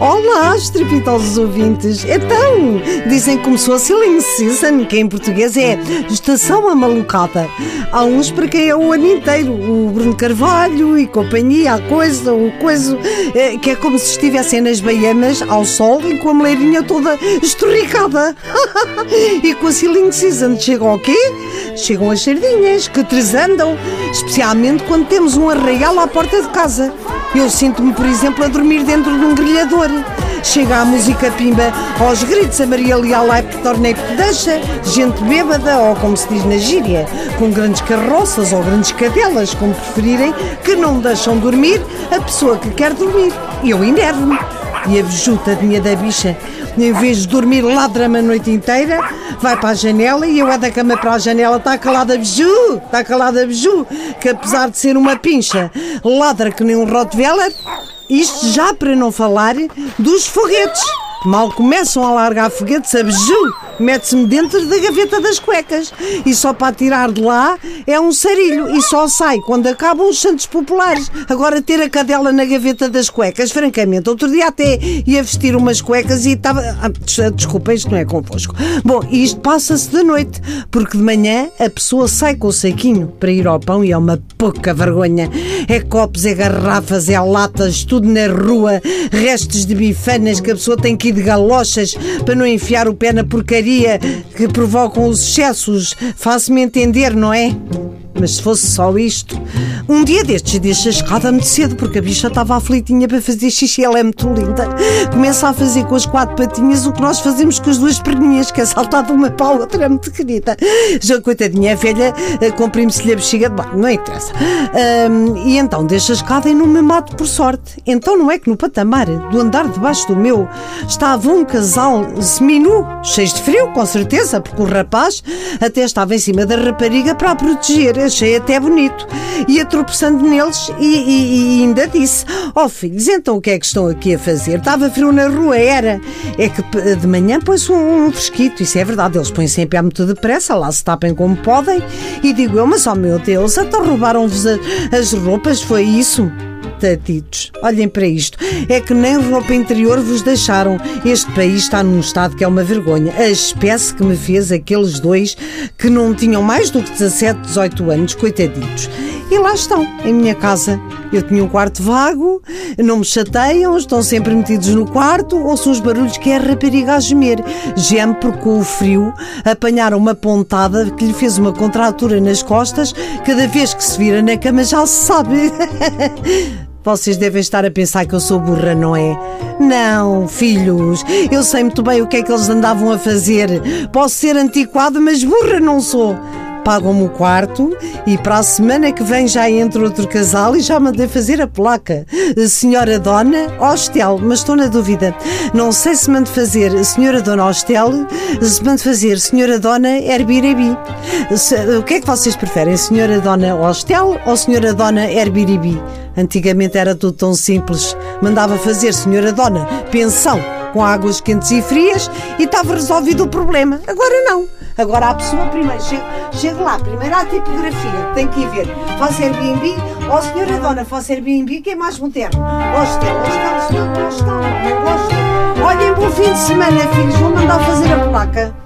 Olá, estrepitosos ouvintes. Então, dizem que começou a Silent Season, que em português é Estação Amalucada. Há uns para quem é o ano inteiro, o Bruno Carvalho e companhia, a coisa, o coisa, é, que é como se estivessem nas Bahamas, ao sol e com a moleirinha toda estorricada. e com a Silent Season chegam ao quê? Chegam as sardinhas, que tresandam, especialmente quando temos um arraial à porta de casa. Eu sinto-me, por exemplo, a dormir dentro de um grelhador. Chega a música pimba aos gritos, a Maria Leal lá torneio pedancha, gente bêbada, ou como se diz na gíria, com grandes carroças ou grandes cadelas, como preferirem, que não deixam dormir a pessoa que quer dormir. Eu enervo-me. E a bejuta da bicha, em vez de dormir ladra-me a noite inteira, vai para a janela e eu é da cama para a janela, está calada biju, está calada biju, que apesar de ser uma pincha, ladra que nem um Rottweiler, isto já para não falar dos foguetes. Mal começam a largar foguetes, a beiju, mete-se-me dentro da gaveta das cuecas. E só para tirar de lá é um sarilho. E só sai quando acabam os santos populares. Agora ter a cadela na gaveta das cuecas, francamente. Outro dia até ia vestir umas cuecas e estava. Ah, desculpa, isto não é convosco. Bom, isto passa-se de noite, porque de manhã a pessoa sai com o saquinho para ir ao pão e é uma pouca vergonha. É copos, é garrafas, é latas, tudo na rua, restos de bifanas que a pessoa tem que de galochas para não enfiar o pé na porcaria que provocam os excessos. Faço-me entender, não é? Mas se fosse só isto. Um dia destes deixa a escada muito cedo porque a bicha estava aflitinha para fazer xixi. Ela é muito linda. Começa a fazer com as quatro patinhas o que nós fazemos com as duas perninhas, que é saltar de uma para a outra. É muito querida. Já coitadinha, a velha, eh, comprime-se-lhe a bexiga de banho. Não interessa. Um, e então deixa a escada e não me mato por sorte. Então não é que no patamar do andar debaixo do meu estava um casal seminu, cheio de frio, com certeza, porque o rapaz até estava em cima da rapariga para a proteger achei até bonito. Ia tropeçando neles e, e, e, ainda disse: Ó oh, filhos, então o que é que estão aqui a fazer? Estava frio na rua, era. É que de manhã põe-se um, um fresquito, isso é verdade. Eles põem sempre a muito depressa, lá se tapem como podem. E digo eu: Mas ó oh, meu Deus, até roubaram-vos as roupas, foi isso? Taditos. Olhem para isto. É que nem roupa interior vos deixaram. Este país está num estado que é uma vergonha. A espécie que me fez aqueles dois que não tinham mais do que 17, 18 anos, coitaditos. E lá estão, em minha casa. Eu tinha um quarto vago, não me chateiam, estão sempre metidos no quarto, ouço uns barulhos que é a rapariga a gemer. Geme porque com o frio apanharam uma pontada que lhe fez uma contratura nas costas, cada vez que se vira na cama já se sabe. Vocês devem estar a pensar que eu sou burra, não é? Não, filhos, eu sei muito bem o que é que eles andavam a fazer. Posso ser antiquado, mas burra não sou pagam-me o quarto e para a semana que vem já entra outro casal e já mandei fazer a placa. Senhora Dona Hostel, mas estou na dúvida. Não sei se mando fazer Senhora Dona Hostel, se mando fazer Senhora Dona Airbnb. O que é que vocês preferem? Senhora Dona Hostel ou Senhora Dona Airbnb? Antigamente era tudo tão simples. Mandava fazer Senhora Dona Pensão com águas quentes e frias e estava resolvido o problema. Agora não. Agora a pessoa primeiro chega, chega lá, primeiro à tipografia, tem que ir ver. Faz Airbnb, ó oh, senhora dona, faz Airbnb, que é mais moderno. Hostel, hostel, senhor, hostel, não gosto. Olhem, bom fim de semana, filhos, vou mandar fazer a placa.